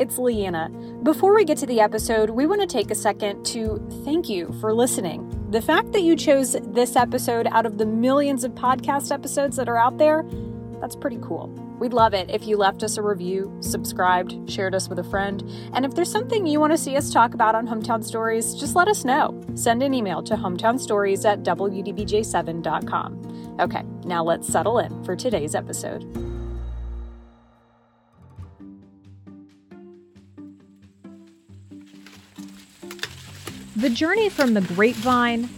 it's Leanna. Before we get to the episode, we want to take a second to thank you for listening. The fact that you chose this episode out of the millions of podcast episodes that are out there, that's pretty cool. We'd love it if you left us a review, subscribed, shared us with a friend, and if there's something you want to see us talk about on Hometown Stories, just let us know. Send an email to hometownstories at wdbj7.com. Okay, now let's settle in for today's episode. The journey from the grapevine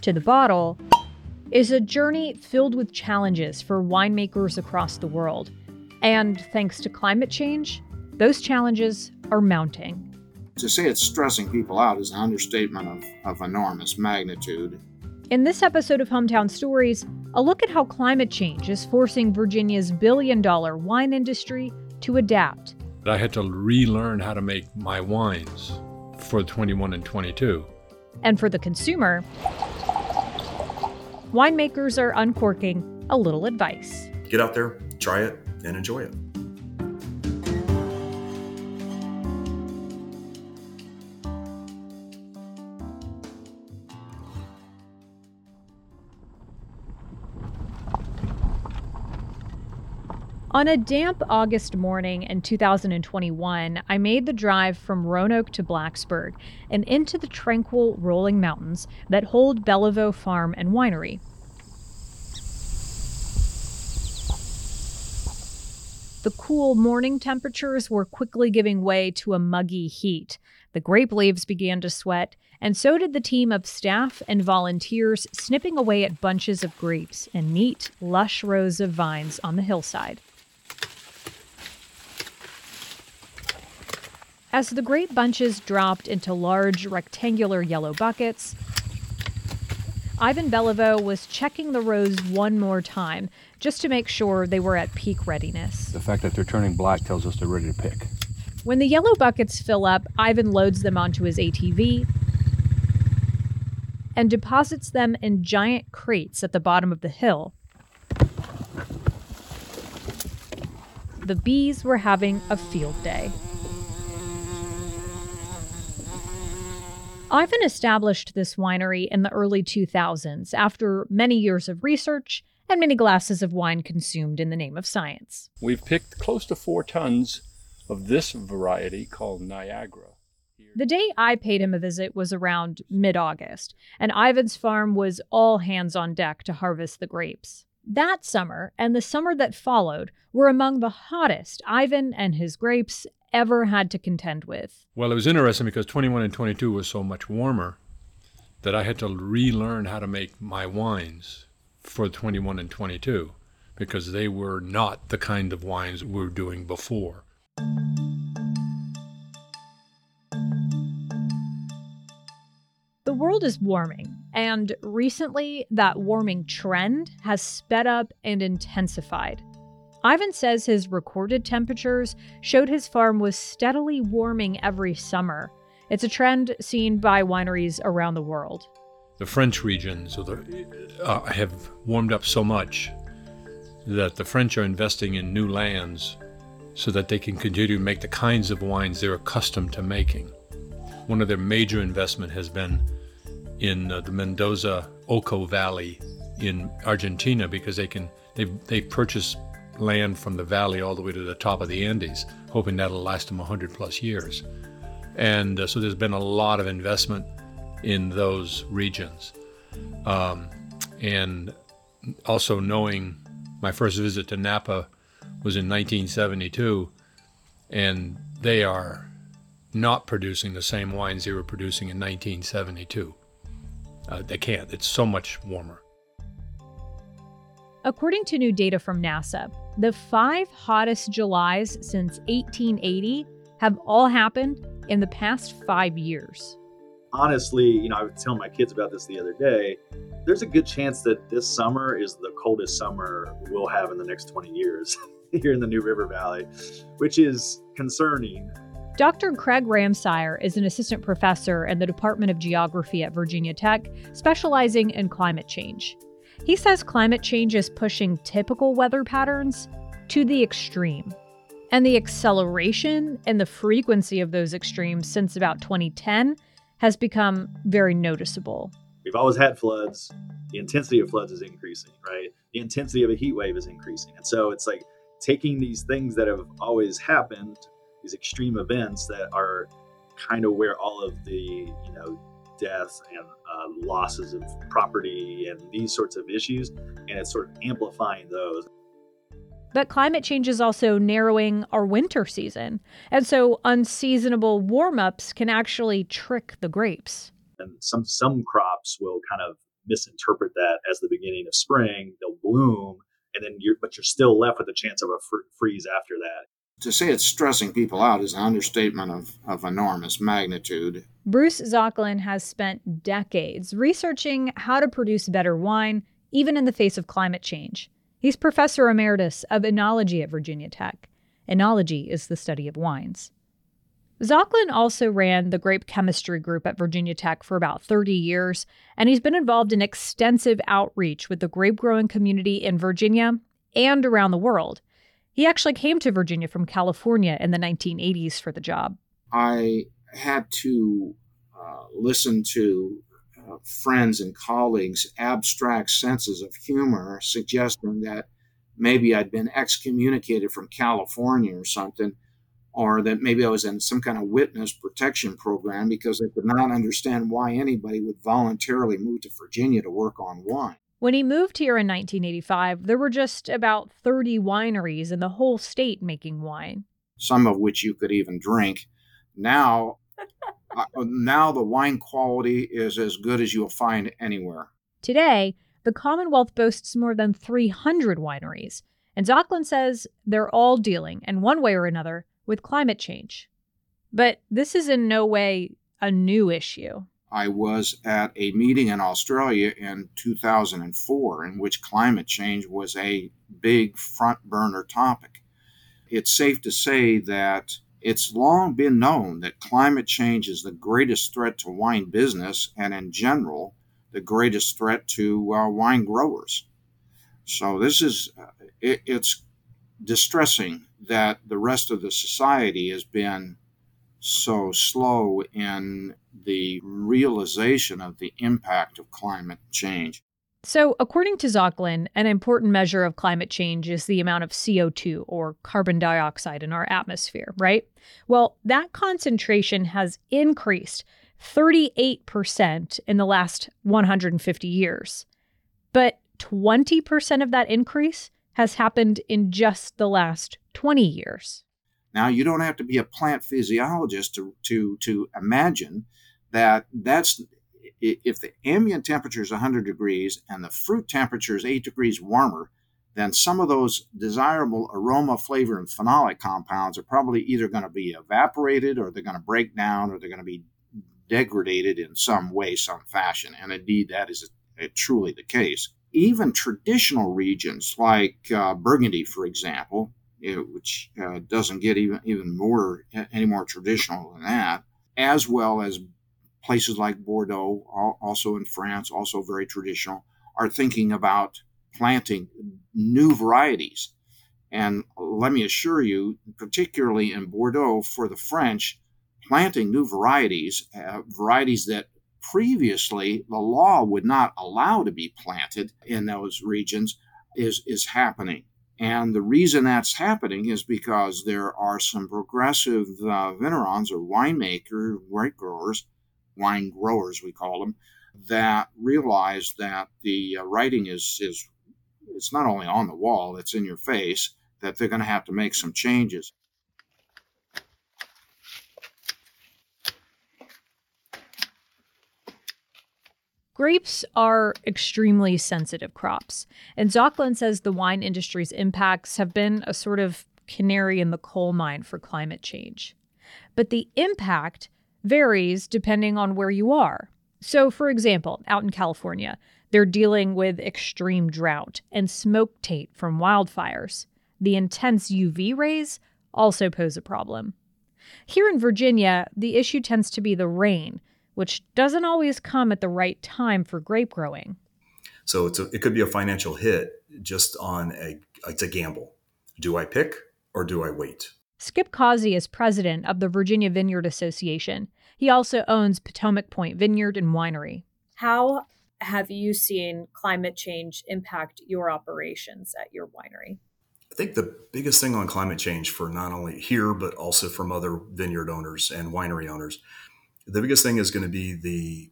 to the bottle is a journey filled with challenges for winemakers across the world. And thanks to climate change, those challenges are mounting. To say it's stressing people out is an understatement of, of enormous magnitude. In this episode of Hometown Stories, a look at how climate change is forcing Virginia's billion dollar wine industry to adapt. I had to relearn how to make my wines for 21 and 22. And for the consumer, winemakers are uncorking a little advice. Get out there, try it, and enjoy it. On a damp August morning in 2021, I made the drive from Roanoke to Blacksburg and into the tranquil rolling mountains that hold Beliveau Farm and Winery. The cool morning temperatures were quickly giving way to a muggy heat. The grape leaves began to sweat, and so did the team of staff and volunteers snipping away at bunches of grapes and neat, lush rows of vines on the hillside. As the grape bunches dropped into large rectangular yellow buckets, Ivan Beliveau was checking the rows one more time just to make sure they were at peak readiness. The fact that they're turning black tells us they're ready to pick. When the yellow buckets fill up, Ivan loads them onto his ATV and deposits them in giant crates at the bottom of the hill. The bees were having a field day. Ivan established this winery in the early 2000s after many years of research and many glasses of wine consumed in the name of science. We've picked close to four tons of this variety called Niagara. The day I paid him a visit was around mid August, and Ivan's farm was all hands on deck to harvest the grapes. That summer and the summer that followed were among the hottest Ivan and his grapes ever had to contend with. Well, it was interesting because 21 and 22 was so much warmer that I had to relearn how to make my wines for 21 and 22 because they were not the kind of wines we were doing before. The world is warming, and recently that warming trend has sped up and intensified. Ivan says his recorded temperatures showed his farm was steadily warming every summer. It's a trend seen by wineries around the world. The French regions uh, have warmed up so much that the French are investing in new lands so that they can continue to make the kinds of wines they're accustomed to making. One of their major investment has been in uh, the Mendoza Uco Valley in Argentina because they can they've they've purchased land from the valley all the way to the top of the Andes, hoping that'll last them 100 plus years. And uh, so there's been a lot of investment in those regions. Um, and also knowing my first visit to Napa was in 1972, and they are not producing the same wines they were producing in 1972. Uh, they can't, it's so much warmer. According to new data from NASA, the five hottest Julys since 1880 have all happened in the past five years. Honestly, you know, I was telling my kids about this the other day. There's a good chance that this summer is the coldest summer we'll have in the next 20 years here in the New River Valley, which is concerning. Dr. Craig Ramseyer is an assistant professor in the Department of Geography at Virginia Tech, specializing in climate change. He says climate change is pushing typical weather patterns to the extreme. And the acceleration and the frequency of those extremes since about 2010 has become very noticeable. We've always had floods. The intensity of floods is increasing, right? The intensity of a heat wave is increasing. And so it's like taking these things that have always happened, these extreme events that are kind of where all of the, you know, death and uh, losses of property and these sorts of issues, and it's sort of amplifying those. But climate change is also narrowing our winter season. And so unseasonable warm ups can actually trick the grapes. And some, some crops will kind of misinterpret that as the beginning of spring. They'll bloom, and then you're, but you're still left with a chance of a fr- freeze after that. To say it's stressing people out is an understatement of, of enormous magnitude. Bruce Zoecklein has spent decades researching how to produce better wine, even in the face of climate change. He's professor emeritus of enology at Virginia Tech. Enology is the study of wines. Zoecklein also ran the grape chemistry group at Virginia Tech for about 30 years, and he's been involved in extensive outreach with the grape growing community in Virginia and around the world. He actually came to Virginia from California in the 1980s for the job. I had to uh, listen to uh, friends and colleagues' abstract senses of humor, suggesting that maybe I'd been excommunicated from California or something, or that maybe I was in some kind of witness protection program because I could not understand why anybody would voluntarily move to Virginia to work on wine. When he moved here in 1985, there were just about 30 wineries in the whole state making wine. Some of which you could even drink. Now, uh, now the wine quality is as good as you'll find anywhere. Today, the Commonwealth boasts more than 300 wineries, and Zoecklein says they're all dealing, in one way or another, with climate change. But this is in no way a new issue. I was at a meeting in Australia in 2004 in which climate change was a big front burner topic. It's safe to say that it's long been known that climate change is the greatest threat to wine business and, in general, the greatest threat to uh, wine growers. So, this is, uh, it, it's distressing that the rest of the society has been so slow in the realization of the impact of climate change. So, according to Zoecklein, an important measure of climate change is the amount of CO2 or carbon dioxide in our atmosphere, right? Well, that concentration has increased 38% in the last 150 years. But 20% of that increase has happened in just the last 20 years. Now, you don't have to be a plant physiologist to, to, to imagine that that's if the ambient temperature is 100 degrees and the fruit temperature is 8 degrees warmer, then some of those desirable aroma, flavor, and phenolic compounds are probably either going to be evaporated or they're going to break down or they're going to be degraded in some way, some fashion. And indeed, that is truly the case. Even traditional regions like uh, Burgundy, for example, know, which uh, doesn't get even, even more any more traditional than that, as well as places like Bordeaux, also in France, also very traditional, are thinking about planting new varieties. And let me assure you, particularly in Bordeaux, for the French, planting new varieties, uh, varieties that previously the law would not allow to be planted in those regions, is, is happening. And the reason that's happening is because there are some progressive uh, vignerons or winemaker, white growers, wine growers we call them, that realize that the uh, writing is is it's not only on the wall, it's in your face, that they're going to have to make some changes. Grapes are extremely sensitive crops, and Zoecklein says the wine industry's impacts have been a sort of canary in the coal mine for climate change. But the impact varies depending on where you are. So, for example, out in California, they're dealing with extreme drought and smoke taint from wildfires. The intense UV rays also pose a problem. Here in Virginia, the issue tends to be the rain, which doesn't always come at the right time for grape growing. So a, it could be a financial hit just on a it's a gamble. Do I pick or do I wait? Skip Causey is president of the Virginia Vineyard Association. He also owns Potomac Point Vineyard and Winery. How have you seen climate change impact your operations at your winery? I think the biggest thing on climate change for not only here, but also from other vineyard owners and winery owners, the biggest thing is going to be the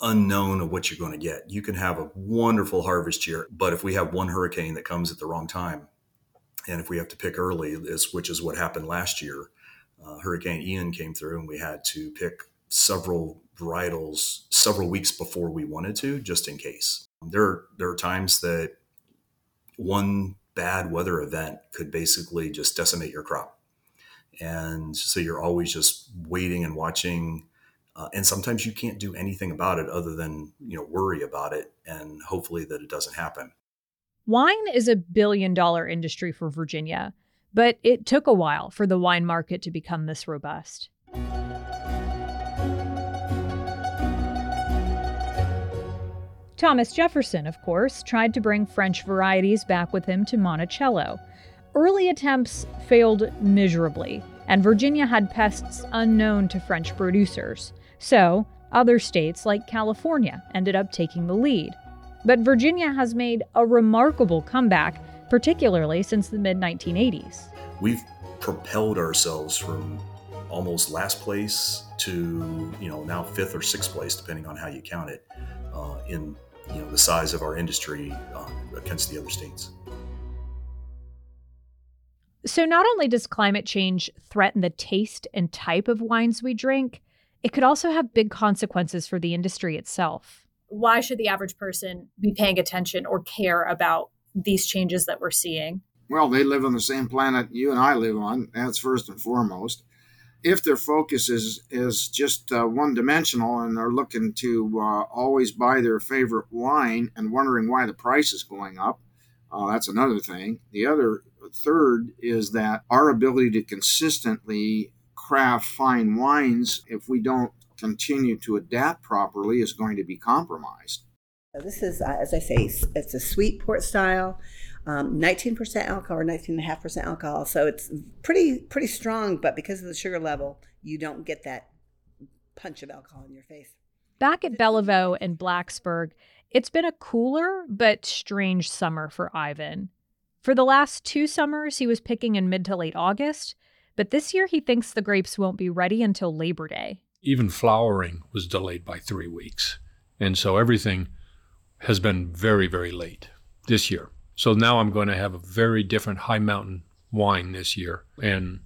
unknown of what you're going to get. You can have a wonderful harvest year, but if we have one hurricane that comes at the wrong time, and if we have to pick early, which is what happened last year, uh, Hurricane Ian came through, and we had to pick several varietals several weeks before we wanted to, just in case. There, there are times that one bad weather event could basically just decimate your crop, and so you're always just waiting and watching uh, and sometimes you can't do anything about it other than you know worry about it and hopefully that it doesn't happen wine is a billion dollar industry for virginia but it took a while for the wine market to become this robust Thomas Jefferson, of course, tried to bring French varieties back with him to Monticello. Early attempts failed miserably, and Virginia had pests unknown to French producers. So, other states like California ended up taking the lead. But Virginia has made a remarkable comeback, particularly since the mid 1980s. We've propelled ourselves from almost last place to you know now fifth or sixth place, depending on how you count it, uh, in you know the size of our industry uh, against the other states. So, not only does climate change threaten the taste and type of wines we drink, it could also have big consequences for the industry itself. Why should the average person be paying attention or care about these changes that we're seeing? Well, they live on the same planet you and I live on. That's first and foremost. If their focus is is just uh, one dimensional and they're looking to uh, always buy their favorite wine and wondering why the price is going up, uh, that's another thing. The other third is that our ability to consistently craft fine wines, if we don't continue to adapt properly, is going to be compromised. So This is, uh, as I say, it's a sweet port style, um, 19% alcohol or 19.5% alcohol. So it's pretty pretty strong, but because of the sugar level, you don't get that punch of alcohol in your face. Back at Beliveau and Blacksburg, it's been a cooler but strange summer for Ivan. For the last two summers, he was picking in mid to late August, but this year he thinks the grapes won't be ready until Labor Day. Even flowering was delayed by three weeks. And so everything has been very, very late this year. So now I'm going to have a very different high mountain wine this year. And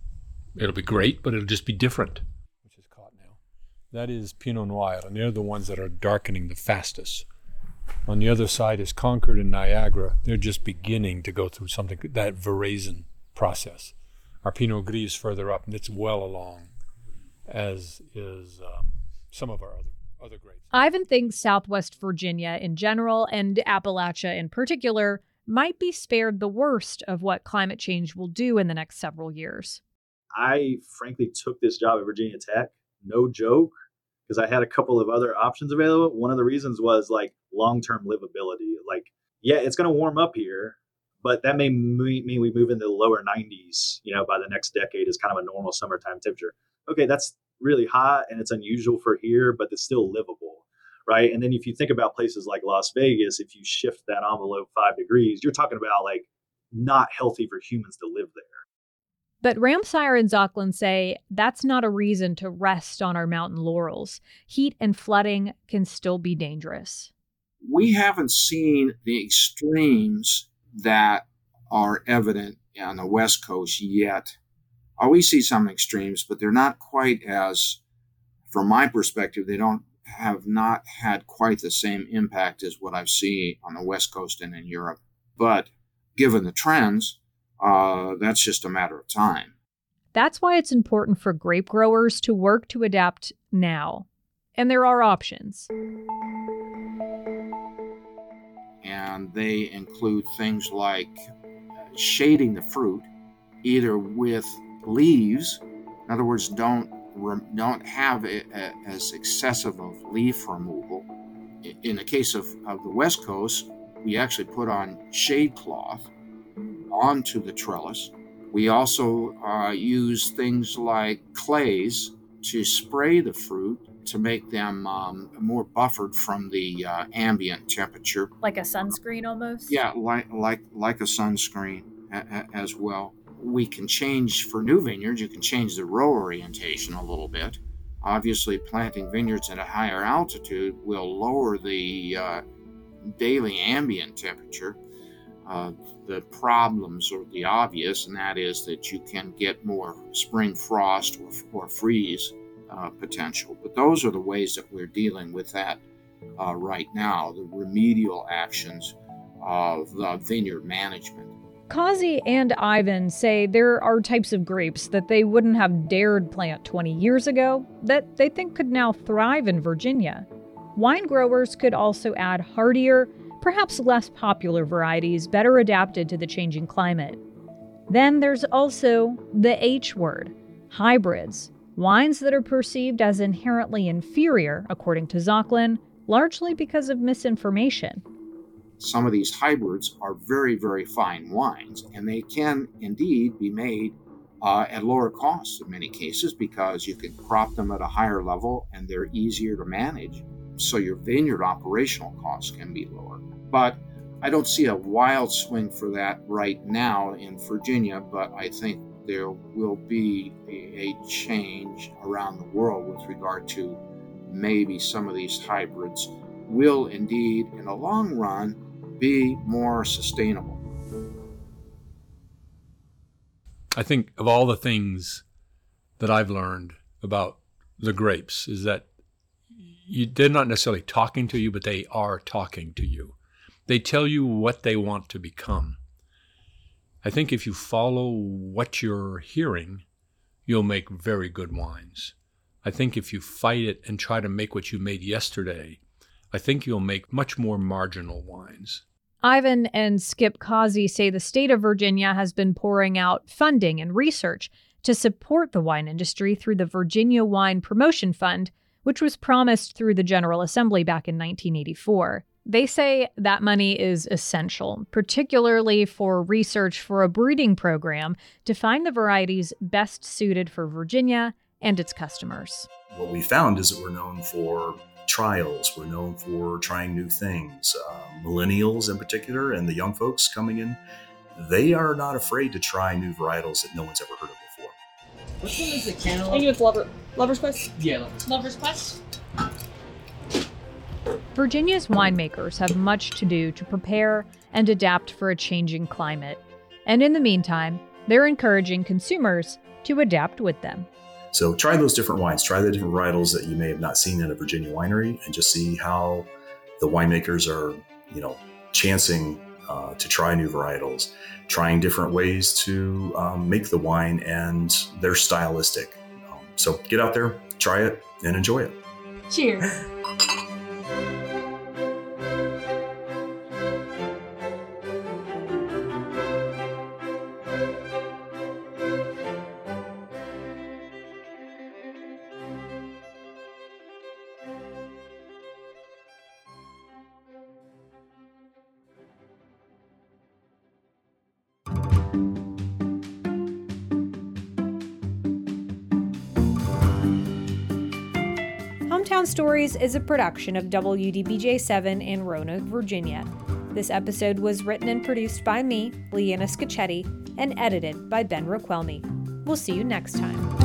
it'll be great, but it'll just be different. Which is caught now. That is Pinot Noir, and they're the ones that are darkening the fastest. On the other side is Concord and Niagara. They're just beginning to go through something that veraison process. Our Pinot Gris is further up, and it's well along, as is um, some of our other other grapes. Ivan thinks Southwest Virginia in general and Appalachia in particular might be spared the worst of what climate change will do in the next several years. I frankly took this job at Virginia Tech, no joke, because I had a couple of other options available. One of the reasons was like long term livability. Like, yeah, it's going to warm up here, but that may mean we move into the lower 90s you know by the next decade is kind of a normal summertime temperature okay that's really hot and it's unusual for here but it's still livable right and then if you think about places like las vegas if you shift that envelope five degrees you're talking about like not healthy for humans to live there but Ramseyer and Zoecklein say that's not a reason to rest on our mountain laurels. Heat and flooding can still be dangerous. We haven't seen the extremes that are evident on the West Coast yet. Oh, we see some extremes, but they're not quite as, from my perspective, they don't have not had quite the same impact as what I've seen on the West Coast and in Europe. But given the trends, uh, that's just a matter of time. That's why it's important for grape growers to work to adapt now. And there are options and they include things like shading the fruit either with leaves in other words don't don't have a, as excessive of leaf removal. In the case of, of the west coast we actually put on shade cloth onto the trellis. We also uh, use things like clays to spray the fruit to make them um, more buffered from the uh, ambient temperature. Like a sunscreen almost? Yeah, like like like a sunscreen a- a- as well. We can change for new vineyards. You can change the row orientation a little bit. Obviously, planting vineyards at a higher altitude will lower the uh, daily ambient temperature. Uh, the problems are the obvious, and that is that you can get more spring frost or, or freeze uh, potential. But those are the ways that we're dealing with that uh, right now the remedial actions of the vineyard management. Causey and Ivan say there are types of grapes that they wouldn't have dared plant 20 years ago that they think could now thrive in Virginia. Wine growers could also add hardier, perhaps less popular varieties better adapted to the changing climate. Then there's also the H word hybrids, wines that are perceived as inherently inferior, according to Zoecklein, largely because of misinformation some of these hybrids are very, very fine wines, and they can indeed be made uh, at lower costs in many cases because you can crop them at a higher level and they're easier to manage. So your vineyard operational costs can be lower. But I don't see a wild swing for that right now in Virginia, but I think there will be a change around the world with regard to maybe some of these hybrids will indeed, in the long run, be more sustainable. I think of all the things that I've learned about the grapes is that you, they're not necessarily talking to you, but they are talking to you. They tell you what they want to become. I think if you follow what you're hearing, you'll make very good wines. I think if you fight it and try to make what you made yesterday, I think you'll make much more marginal wines. Ivan and Skip Causey say the state of Virginia has been pouring out funding and research to support the wine industry through the Virginia Wine Promotion Fund, which was promised through the General Assembly back in 1984. They say that money is essential, particularly for research for a breeding program to find the varieties best suited for Virginia and its customers. What we found is that we're known for trials. We're known for trying new things. Uh, millennials, in particular, and the young folks coming in, they are not afraid to try new varietals that no one's ever heard of before. Which one is the cantaloupe? I think it's lover, Lover's Quest. Yeah, Lover's, Lover's Quest. Virginia's winemakers have much to do to prepare and adapt for a changing climate. And in the meantime, they're encouraging consumers to adapt with them. So try those different wines, try the different varietals that you may have not seen in a Virginia winery, and just see how the winemakers are, you know, chancing uh, to try new varietals, trying different ways to um, make the wine, and they're stylistic. Um, so get out there, try it, and enjoy it. Cheers. Hometown Stories is a production of WDBJ7 in Roanoke, Virginia. This episode was written and produced by me, Leanna Scacchetti, and edited by Ben Raquelmi. We'll see you next time.